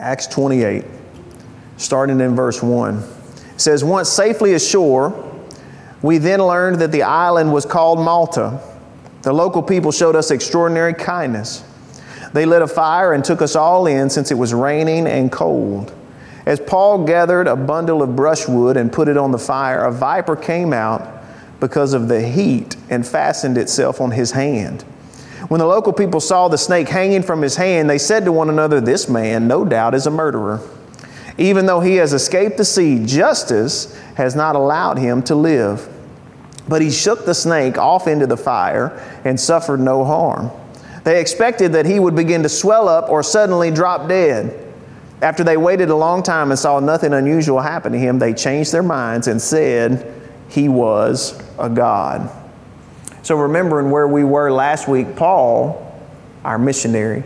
Acts 28, starting in verse 1. It says, Once safely ashore, we then learned that the island was called Malta. The local people showed us extraordinary kindness. They lit a fire and took us all in since it was raining and cold. As Paul gathered a bundle of brushwood and put it on the fire, a viper came out because of the heat and fastened itself on his hand. When the local people saw the snake hanging from his hand, they said to one another, This man, no doubt, is a murderer. Even though he has escaped the sea, justice has not allowed him to live. But he shook the snake off into the fire and suffered no harm. They expected that he would begin to swell up or suddenly drop dead. After they waited a long time and saw nothing unusual happen to him, they changed their minds and said he was a god. So, remembering where we were last week, Paul, our missionary,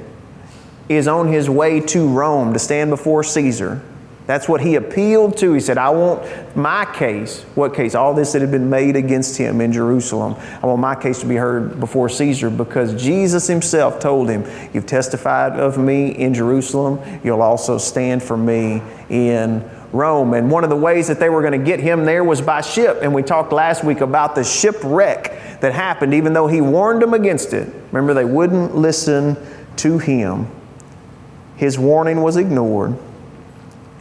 is on his way to Rome to stand before Caesar that's what he appealed to. He said, I want my case, what case? All this that had been made against him in Jerusalem. I want my case to be heard before Caesar because Jesus himself told him, You've testified of me in Jerusalem, you'll also stand for me in Rome. And one of the ways that they were going to get him there was by ship. And we talked last week about the shipwreck that happened, even though he warned them against it. Remember, they wouldn't listen to him. His warning was ignored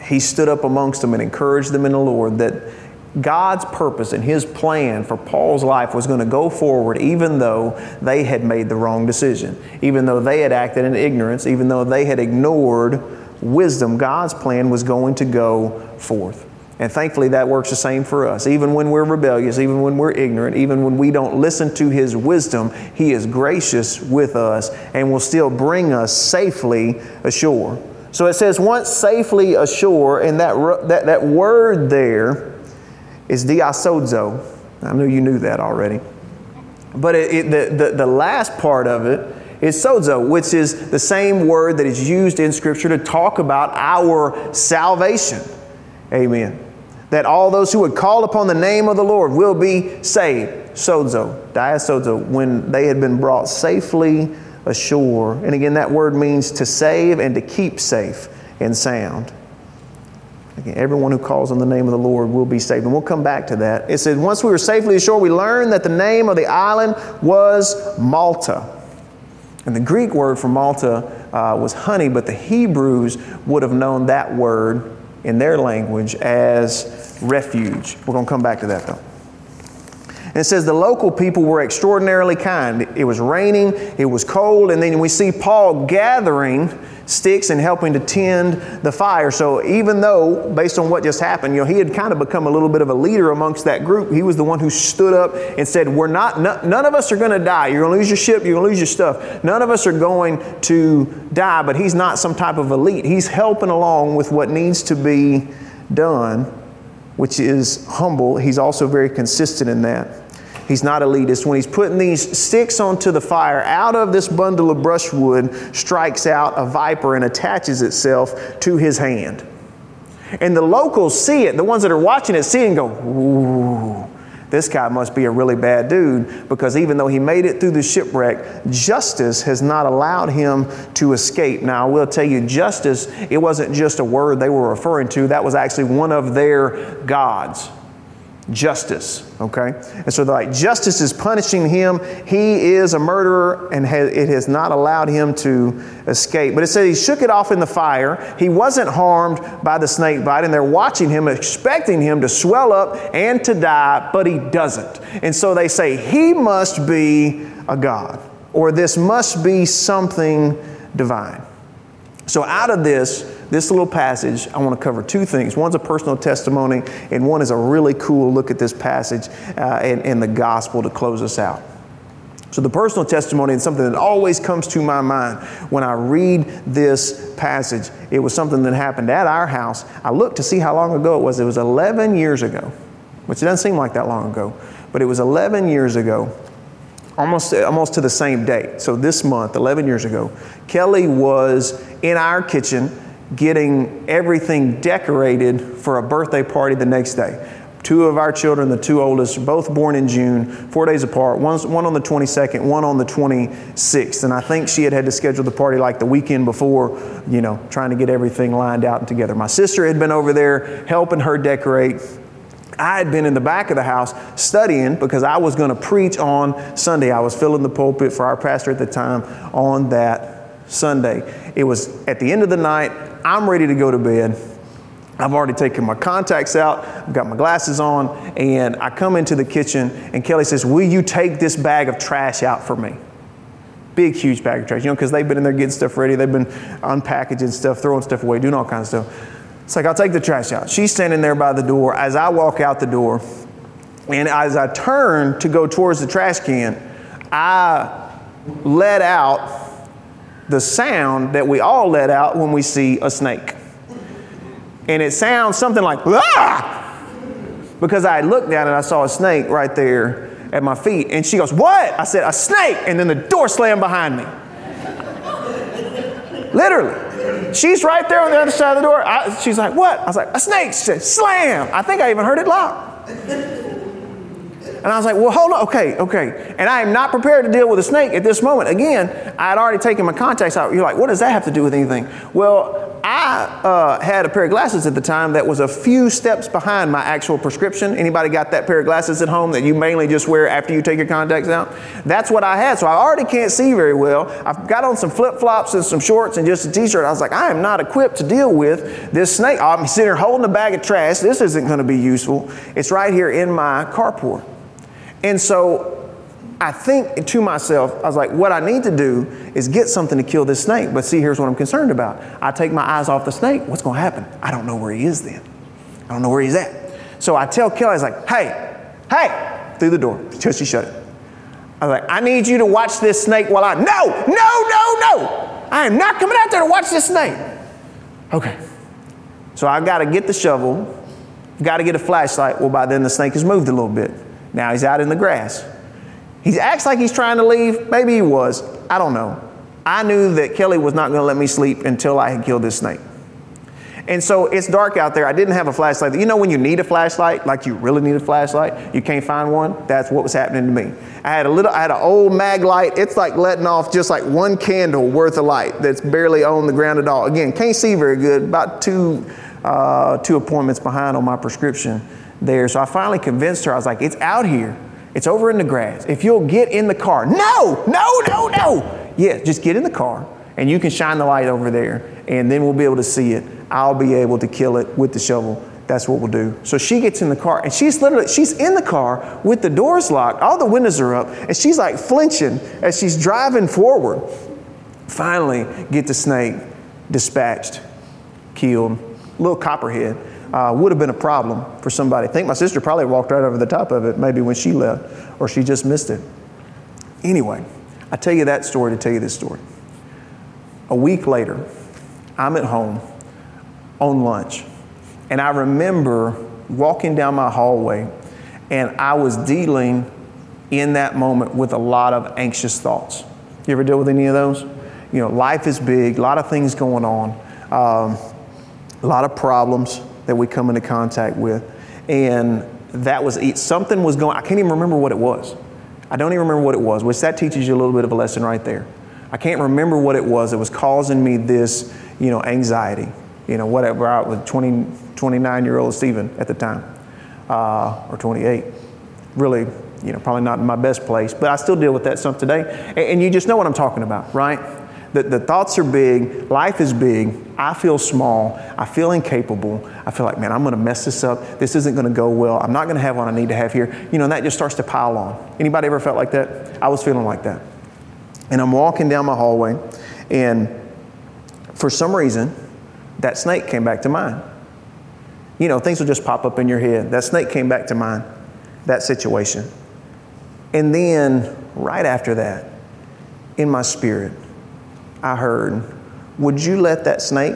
he stood up amongst them and encouraged them in the Lord that God's purpose and His plan for Paul's life was going to go forward even though they had made the wrong decision, even though they had acted in ignorance, even though they had ignored wisdom. God's plan was going to go forth. And thankfully, that works the same for us. Even when we're rebellious, even when we're ignorant, even when we don't listen to His wisdom, He is gracious with us and will still bring us safely ashore. So it says, once safely ashore, and that, that, that word there is diasozo. I know you knew that already. But it, it, the, the, the last part of it is sozo, which is the same word that is used in Scripture to talk about our salvation. Amen. That all those who would call upon the name of the Lord will be saved. Sozo, diasozo, when they had been brought safely ashore. And again, that word means to save and to keep safe and sound. Again, everyone who calls on the name of the Lord will be saved. And we'll come back to that. It says, once we were safely ashore, we learned that the name of the island was Malta. And the Greek word for Malta uh, was honey, but the Hebrews would have known that word in their language as refuge. We're going to come back to that though. And it says the local people were extraordinarily kind. It was raining, it was cold, and then we see Paul gathering sticks and helping to tend the fire. So even though, based on what just happened, you know, he had kind of become a little bit of a leader amongst that group, he was the one who stood up and said, We're not, none of us are going to die. You're going to lose your ship, you're going to lose your stuff. None of us are going to die, but he's not some type of elite. He's helping along with what needs to be done, which is humble. He's also very consistent in that. He's not elitist. When he's putting these sticks onto the fire, out of this bundle of brushwood strikes out a viper and attaches itself to his hand. And the locals see it, the ones that are watching it see it and go, ooh, this guy must be a really bad dude because even though he made it through the shipwreck, justice has not allowed him to escape. Now, I will tell you, justice, it wasn't just a word they were referring to, that was actually one of their gods justice, okay? And so, like, justice is punishing him. He is a murderer, and it has not allowed him to escape. But it says he shook it off in the fire. He wasn't harmed by the snake bite, and they're watching him, expecting him to swell up and to die, but he doesn't. And so they say, he must be a God, or this must be something divine. So, out of this, this little passage, I want to cover two things. One's a personal testimony, and one is a really cool look at this passage uh, and, and the gospel to close us out. So, the personal testimony is something that always comes to my mind when I read this passage. It was something that happened at our house. I looked to see how long ago it was. It was 11 years ago, which doesn't seem like that long ago, but it was 11 years ago almost, almost to the same date. So this month, 11 years ago, Kelly was in our kitchen getting everything decorated for a birthday party the next day. Two of our children, the two oldest, both born in June, four days apart. One's, one on the 22nd, one on the 26th. And I think she had had to schedule the party like the weekend before, you know, trying to get everything lined out and together. My sister had been over there helping her decorate. I had been in the back of the house studying because I was going to preach on Sunday. I was filling the pulpit for our pastor at the time on that Sunday. It was at the end of the night. I'm ready to go to bed. I've already taken my contacts out, I've got my glasses on, and I come into the kitchen, and Kelly says, Will you take this bag of trash out for me? Big, huge bag of trash, you know, because they've been in there getting stuff ready. They've been unpackaging stuff, throwing stuff away, doing all kinds of stuff. It's like, I'll take the trash out. She's standing there by the door as I walk out the door, and as I turn to go towards the trash can, I let out the sound that we all let out when we see a snake and it sounds something like, ah! Because I looked down and I saw a snake right there at my feet. And she goes, What? I said, A snake. And then the door slammed behind me. Literally. She's right there on the other side of the door. I, she's like, What? I was like, A snake. She said, Slam. I think I even heard it lock. And I was like, well, hold on, okay, okay. And I am not prepared to deal with a snake at this moment. Again, I had already taken my contacts out. You're like, what does that have to do with anything? Well, I uh, had a pair of glasses at the time that was a few steps behind my actual prescription. Anybody got that pair of glasses at home that you mainly just wear after you take your contacts out? That's what I had. So I already can't see very well. I've got on some flip flops and some shorts and just a t shirt. I was like, I am not equipped to deal with this snake. I'm sitting here holding a bag of trash. This isn't going to be useful. It's right here in my carport. And so I think to myself, I was like, what I need to do is get something to kill this snake. But see, here's what I'm concerned about. I take my eyes off the snake. What's going to happen? I don't know where he is then. I don't know where he's at. So I tell Kelly, I was like, hey, hey, through the door until she shut it. I was like, I need you to watch this snake while I, no, no, no, no. I am not coming out there to watch this snake. Okay. So I got to get the shovel, got to get a flashlight. Well, by then the snake has moved a little bit. Now he's out in the grass. He acts like he's trying to leave. Maybe he was. I don't know. I knew that Kelly was not going to let me sleep until I had killed this snake. And so it's dark out there. I didn't have a flashlight. You know when you need a flashlight, like you really need a flashlight, you can't find one? That's what was happening to me. I had a little I had an old mag light. It's like letting off just like one candle worth of light that's barely on the ground at all. Again, can't see very good, about two uh, two appointments behind on my prescription there. So I finally convinced her, I was like, it's out here. It's over in the grass. If you'll get in the car. No, no, no, no. Yeah, just get in the car and you can shine the light over there and then we'll be able to see it. I'll be able to kill it with the shovel. That's what we'll do. So she gets in the car and she's literally, she's in the car with the doors locked, all the windows are up, and she's like flinching as she's driving forward. Finally, get the snake dispatched, killed, little copperhead uh, would have been a problem for somebody. I think my sister probably walked right over the top of it maybe when she left, or she just missed it. Anyway, I tell you that story to tell you this story. A week later, I'm at home on lunch, and I remember walking down my hallway, and I was dealing in that moment with a lot of anxious thoughts. You ever deal with any of those? You know, life is big, a lot of things going on, um, a lot of problems that we come into contact with. And that was something was going, I can't even remember what it was. I don't even remember what it was, which that teaches you a little bit of a lesson right there. I can't remember what it was that was causing me this, you know, anxiety, you know, whatever. I was 20, 29 year old Stephen at the time, uh, or 28. Really, you know, probably not in my best place, but I still deal with that stuff today. And, and you just know what I'm talking about, right? The, the thoughts are big, life is big. I feel small, I feel incapable. I feel like, man, I'm gonna mess this up. This isn't gonna go well. I'm not gonna have what I need to have here. You know, and that just starts to pile on. Anybody ever felt like that? I was feeling like that. And I'm walking down my hallway, and for some reason, that snake came back to mind. You know, things will just pop up in your head. That snake came back to mind, that situation. And then, right after that, in my spirit, I heard, Would you let that snake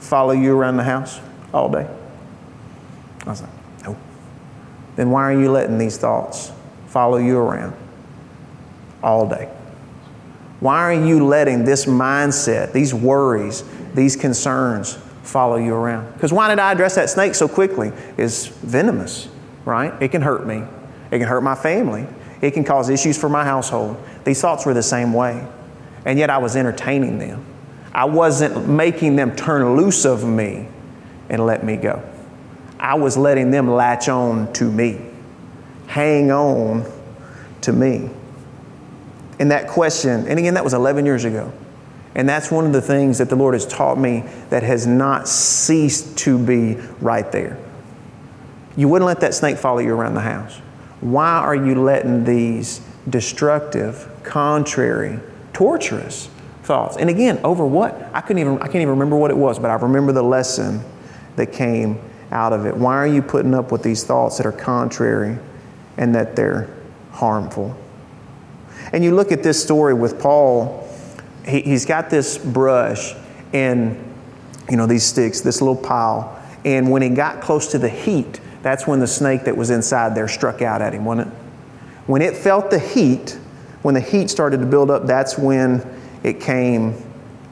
follow you around the house all day? I was like, No. Then why are you letting these thoughts follow you around all day? Why are you letting this mindset, these worries, these concerns follow you around? Because why did I address that snake so quickly? It's venomous. right? It can hurt me. It can hurt my family. It can cause issues for my household. These thoughts were the same way. And yet I was entertaining them. I wasn't making them turn loose of me and let me go. I was letting them latch on to me, hang on to me. And that question, and again, that was 11 years ago. And that's one of the things that the Lord has taught me that has not ceased to be right there. You wouldn't let that snake follow you around the house. Why are you letting these destructive, contrary, torturous thoughts? And again, over what? I couldn't even I can't even remember what it was, but I remember the lesson that came out of it. Why are you putting up with these thoughts that are contrary and that they're harmful? And you look at this story with Paul he, he's got this brush and, you know, these sticks, this little pile. And when he got close to the heat, that's when the snake that was inside there struck out at him, wasn't it? When it felt the heat, when the heat started to build up, that's when it came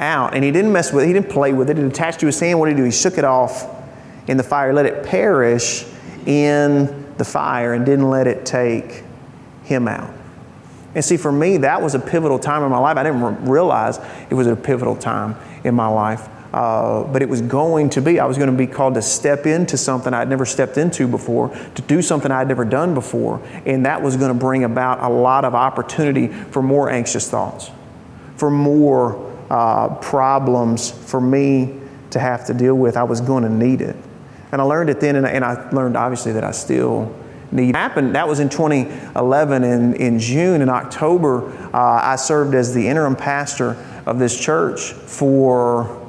out. And he didn't mess with it, he didn't play with it. It attached to his hand. What did he do? He shook it off in the fire, let it perish in the fire, and didn't let it take him out. And see, for me, that was a pivotal time in my life. I didn't realize it was a pivotal time in my life. Uh, but it was going to be. I was going to be called to step into something I'd never stepped into before, to do something I'd never done before. And that was going to bring about a lot of opportunity for more anxious thoughts, for more uh, problems for me to have to deal with. I was going to need it. And I learned it then, and, and I learned obviously that I still need happened. That was in 2011. In, in June and October, uh, I served as the interim pastor of this church for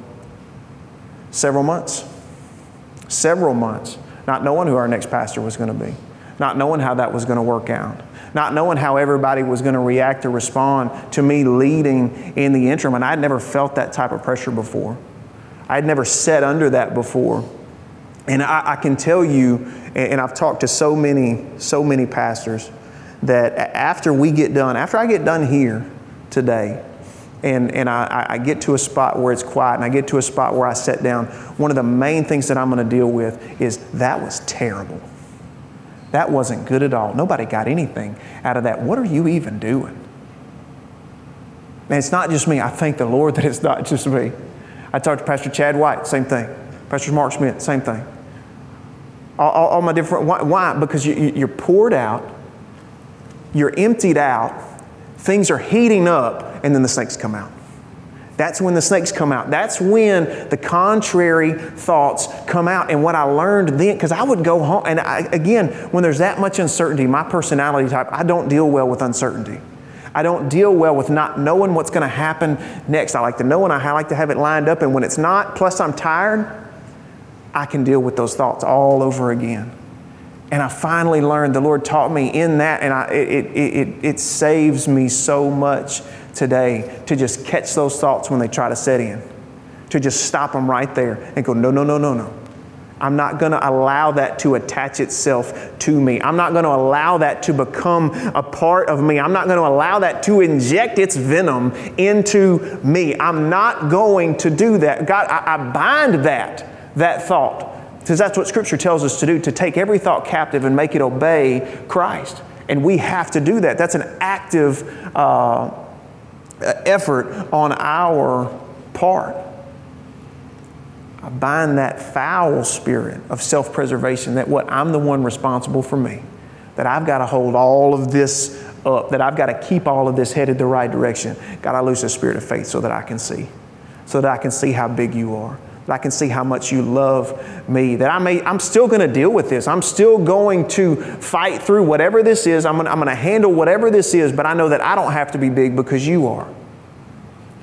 several months. Several months, not knowing who our next pastor was going to be, not knowing how that was going to work out, not knowing how everybody was going to react or respond to me leading in the interim. And I'd never felt that type of pressure before. I'd never sat under that before. And I, I can tell you, and I've talked to so many, so many pastors, that after we get done, after I get done here today, and, and I, I, get to a spot where it's quiet and I get to a spot where I sit down, one of the main things that I'm going to deal with is that was terrible. That wasn't good at all. Nobody got anything out of that. What are you even doing? And it's not just me. I thank the Lord that it's not just me. I talked to Pastor Chad White, same thing. Pastor Mark Smith, same thing all, all my different, why? why? Because you, you're poured out, you're emptied out, things are heating up, and then the snakes come out. That's when the snakes come out. That's when the contrary thoughts come out. And what I learned then, because I would go home, and I, again, when there's that much uncertainty, my personality type, I don't deal well with uncertainty. I don't deal well with not knowing what's going to happen next. I like to know and I like to have it lined up. And when it's not, plus I'm tired, I can deal with those thoughts all over again. And I finally learned, the Lord taught me in that, and I, it, it, it, it saves me so much today to just catch those thoughts when they try to set in, to just stop them right there and go, no, no, no, no, no. I'm not going to allow that to attach itself to me. I'm not going to allow that to become a part of me. I'm not going to allow that to inject its venom into me. I'm not going to do that. God, I, I bind that that thought. Because that's what Scripture tells us to do to take every thought captive and make it obey Christ. And we have to do that. That's an active uh, effort on our part. I bind that foul spirit of self preservation that what I'm the one responsible for me, that I've got to hold all of this up, that I've got to keep all of this headed the right direction. God, I lose the spirit of faith so that I can see, so that I can see how big you are I can see how much you love me, that I may, I'm still going to deal with this. I'm still going to fight through whatever this is. I'm going, I'm to handle whatever this is, but I know that I don't have to be big because you are.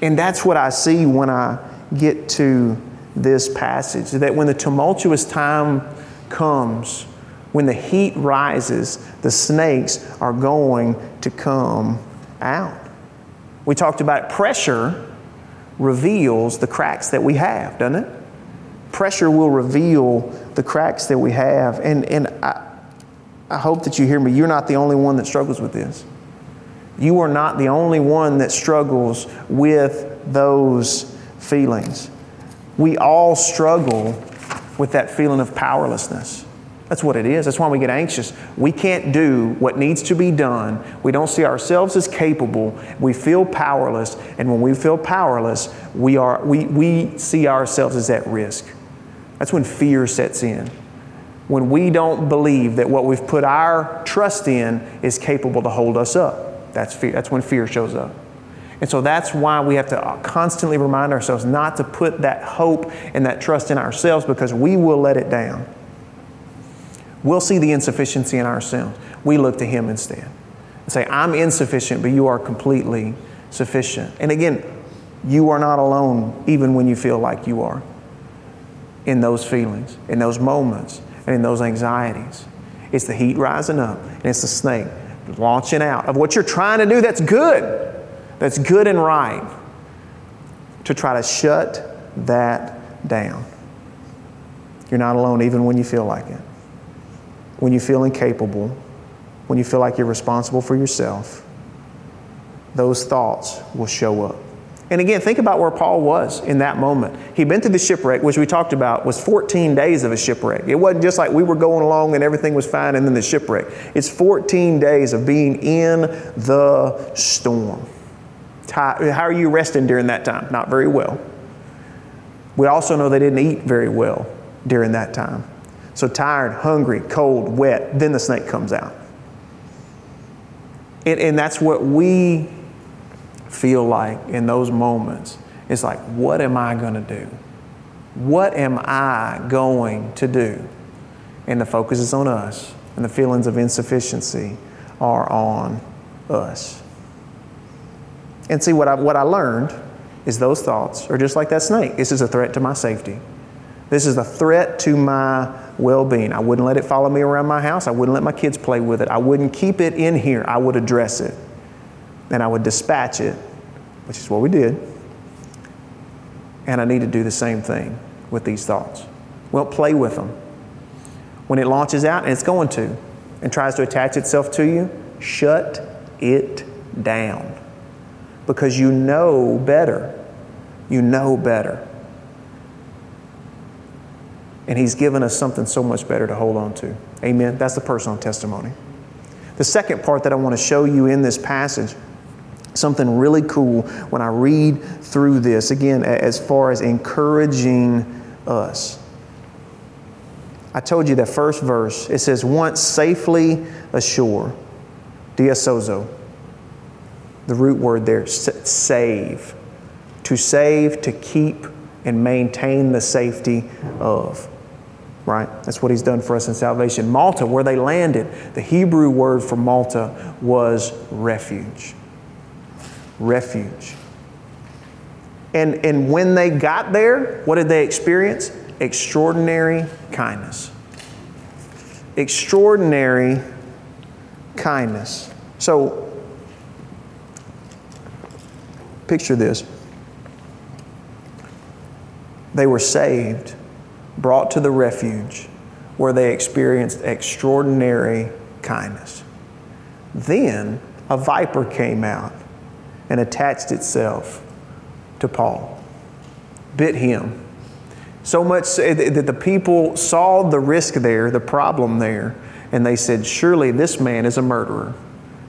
And that's what I see when I get to this passage that when the tumultuous time comes, when the heat rises, the snakes are going to come out. We talked about pressure reveals the cracks that we have, doesn't it? Pressure will reveal the cracks that we have. And, and I, I hope that you hear me. You're not the only one that struggles with this. You are not the only one that struggles with those feelings. We all struggle with that feeling of powerlessness. That's what it is. That's why we get anxious. We can't do what needs to be done. We don't see ourselves as capable. We feel powerless. And when we feel powerless, we, are, we, we see ourselves as at risk. That's when fear sets in. When we don't believe that what we've put our trust in is capable to hold us up. That's, fear. That's when fear shows up. And so that's why we have to constantly remind ourselves not to put that hope and that trust in ourselves because we will let it down. We'll see the insufficiency in ourselves. We look to Him instead and say, I'm insufficient, but you are completely sufficient. And again, you are not alone even when you feel like you are in those feelings, in those moments, and in those anxieties. It's the heat rising up, and it's the snake launching out of what you're trying to do that's good, that's good and right, to try to shut that down. You're not alone even when you feel like it when you feel incapable, when you feel like you're responsible for yourself, those thoughts will show up. And again, think about where Paul was in that moment. He'd been through the shipwreck, which we talked about was 14 days of a shipwreck. It wasn't just like we were going along and everything was fine and then the shipwreck. It's 14 days of being in the storm. How are you resting during that time? Not very well. We also know they didn't eat very well during that time. So tired, hungry, cold, wet, then the snake comes out. And, and that's what we feel like in those moments. It's like, what am I going to do? What am I going to do? And the focus is on us, and the feelings of insufficiency are on us. And see, what I, what I learned is those thoughts are just like that snake. This is a threat to my safety. This is a threat to my well being. I wouldn't let it follow me around my house. I wouldn't let my kids play with it. I wouldn't keep it in here. I would address it. And I would dispatch it, which is what we did. And I need to do the same thing with these thoughts. Well, play with them. When it launches out, and it's going to, and tries to attach itself to you, shut it down. Because you know better. You know better. And He's given us something so much better to hold on to. Amen. That's the personal testimony. The second part that I want to show you in this passage, something really cool when I read through this, again, as far as encouraging us. I told you that first verse, it says, once safely ashore, diasozo, the root word there, save. To save, to keep, and maintain the safety of right? That's what he's done for us in salvation. Malta, where they landed, the Hebrew word for Malta was refuge. Refuge. And, and when they got there, what did they experience? Extraordinary kindness. Extraordinary kindness. So, picture this. They were saved brought to the refuge where they experienced extraordinary kindness. Then a viper came out and attached itself to Paul, bit him. So much that the people saw the risk there, the problem there, and they said, Surely this man is a murderer.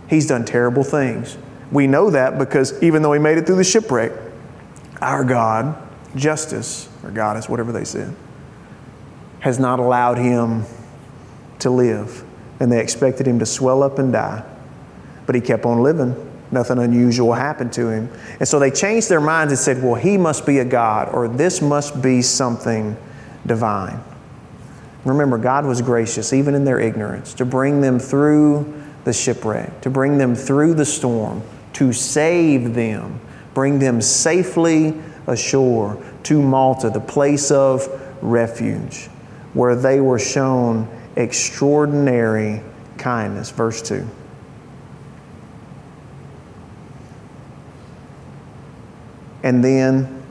He's done terrible things. We know that because even though he made it through the shipwreck, our God, justice, or goddess, whatever they said, has not allowed him to live. And they expected him to swell up and die. But he kept on living. Nothing unusual happened to him. And so they changed their minds and said, well, he must be a God, or this must be something divine. Remember, God was gracious, even in their ignorance, to bring them through the shipwreck, to bring them through the storm, to save them, bring them safely ashore to Malta, the place of refuge where they were shown extraordinary kindness. Verse 2. And then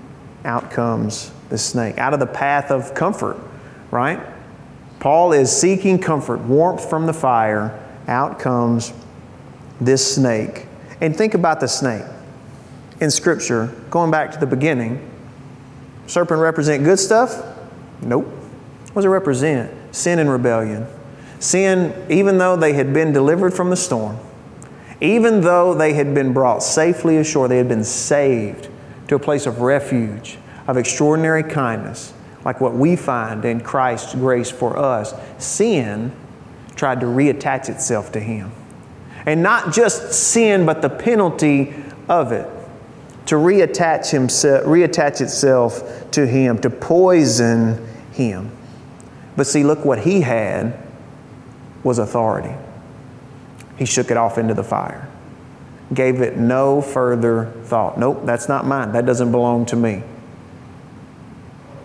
out comes the snake, out of the path of comfort, right? Paul is seeking comfort, warmth from the fire. Out comes this snake. And think about the snake in Scripture, going back to the beginning. Serpent represent good stuff? Nope. What does it represent? Sin and rebellion. Sin, even though they had been delivered from the storm, even though they had been brought safely ashore, they had been saved to a place of refuge, of extraordinary kindness, like what we find in Christ's grace for us. Sin tried to reattach itself to Him. And not just sin, but the penalty of it to reattach, himself, reattach itself to Him, to poison Him. But see, look what He had was authority. He shook it off into the fire, gave it no further thought. Nope, that's not mine. That doesn't belong to me.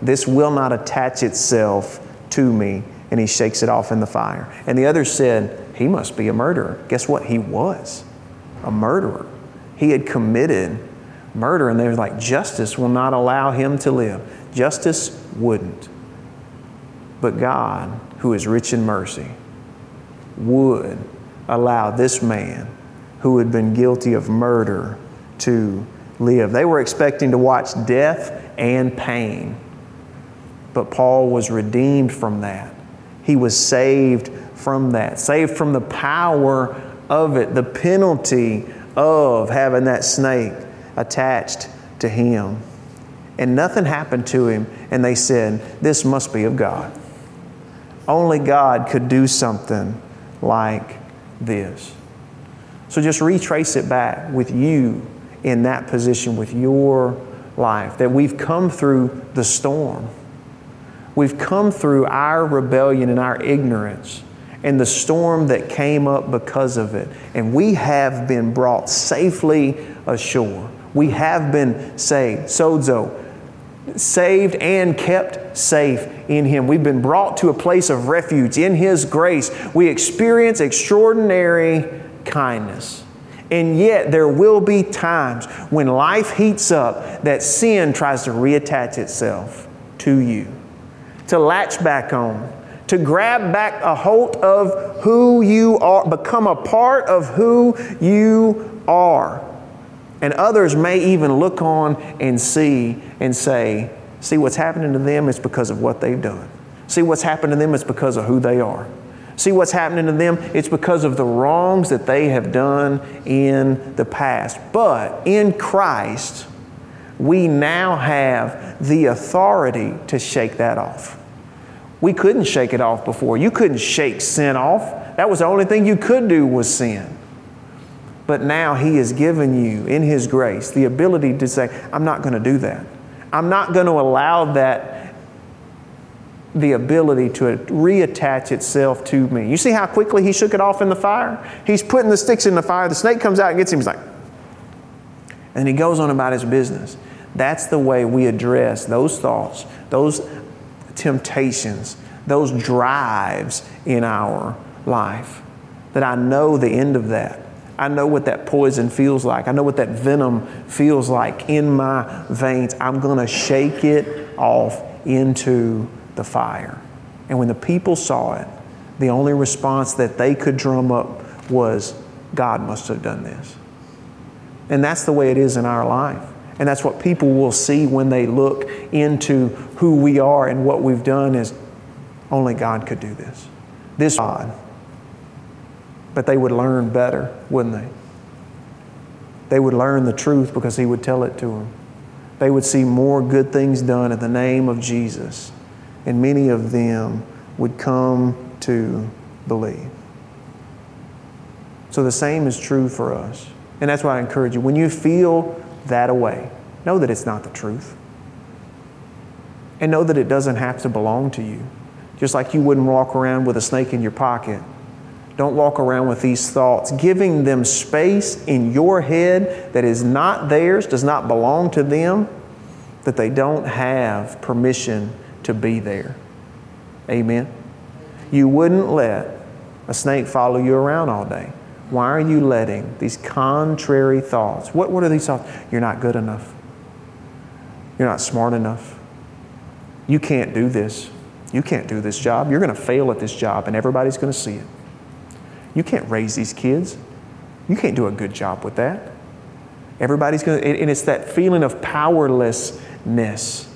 This will not attach itself to me. And he shakes it off in the fire. And the others said, He must be a murderer. Guess what? He was a murderer. He had committed murder. And they were like, Justice will not allow him to live. Justice wouldn't. But God, who is rich in mercy, would allow this man who had been guilty of murder to live. They were expecting to watch death and pain, but Paul was redeemed from that. He was saved from that, saved from the power of it, the penalty of having that snake attached to him. And nothing happened to him, and they said, This must be of God. Only God could do something like this. So just retrace it back with you in that position with your life, that we've come through the storm. We've come through our rebellion and our ignorance and the storm that came up because of it. And we have been brought safely ashore. We have been saved. Sozo, saved and kept safe in Him. We've been brought to a place of refuge in His grace. We experience extraordinary kindness. And yet, there will be times when life heats up that sin tries to reattach itself to you, to latch back on, to grab back a hold of who you are, become a part of who you are. And others may even look on and see and say, See what's happening to them is because of what they've done. See what's happened to them is because of who they are. See what's happening to them? It's because of the wrongs that they have done in the past. But in Christ, we now have the authority to shake that off. We couldn't shake it off before. You couldn't shake sin off. That was the only thing you could do was sin. But now He has given you, in His grace, the ability to say, I'm not going to do that. I'm not going to allow that, the ability to reattach itself to me. You see how quickly He shook it off in the fire? He's putting the sticks in the fire. The snake comes out and gets him. He's like, and he goes on about his business. That's the way we address those thoughts, those temptations, those drives in our life. That I know the end of that. I know what that poison feels like. I know what that venom feels like in my veins. I'm going to shake it off into the fire. And when the people saw it, the only response that they could drum up was, God must have done this. And that's the way it is in our life. And that's what people will see when they look into who we are and what we've done is only God could do this. This God but they would learn better, wouldn't they? They would learn the truth because He would tell it to them. They would see more good things done in the name of Jesus, and many of them would come to believe. So the same is true for us. And that's why I encourage you when you feel that away, know that it's not the truth. And know that it doesn't have to belong to you. Just like you wouldn't walk around with a snake in your pocket don't walk around with these thoughts, giving them space in your head that is not theirs, does not belong to them, that they don't have permission to be there. Amen. You wouldn't let a snake follow you around all day. Why are you letting these contrary thoughts? What, what are these thoughts? You're not good enough. You're not smart enough. You can't do this. You can't do this job. You're going to fail at this job, and everybody's going to see it. You can't raise these kids. You can't do a good job with that. Everybody's going to, and it's that feeling of powerlessness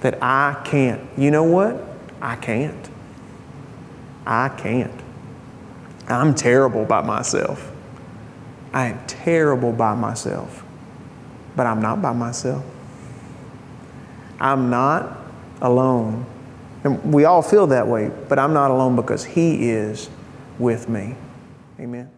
that I can't. You know what? I can't. I can't. I'm terrible by myself. I am terrible by myself. But I'm not by myself. I'm not alone. And we all feel that way, but I'm not alone because He is with me. Amen.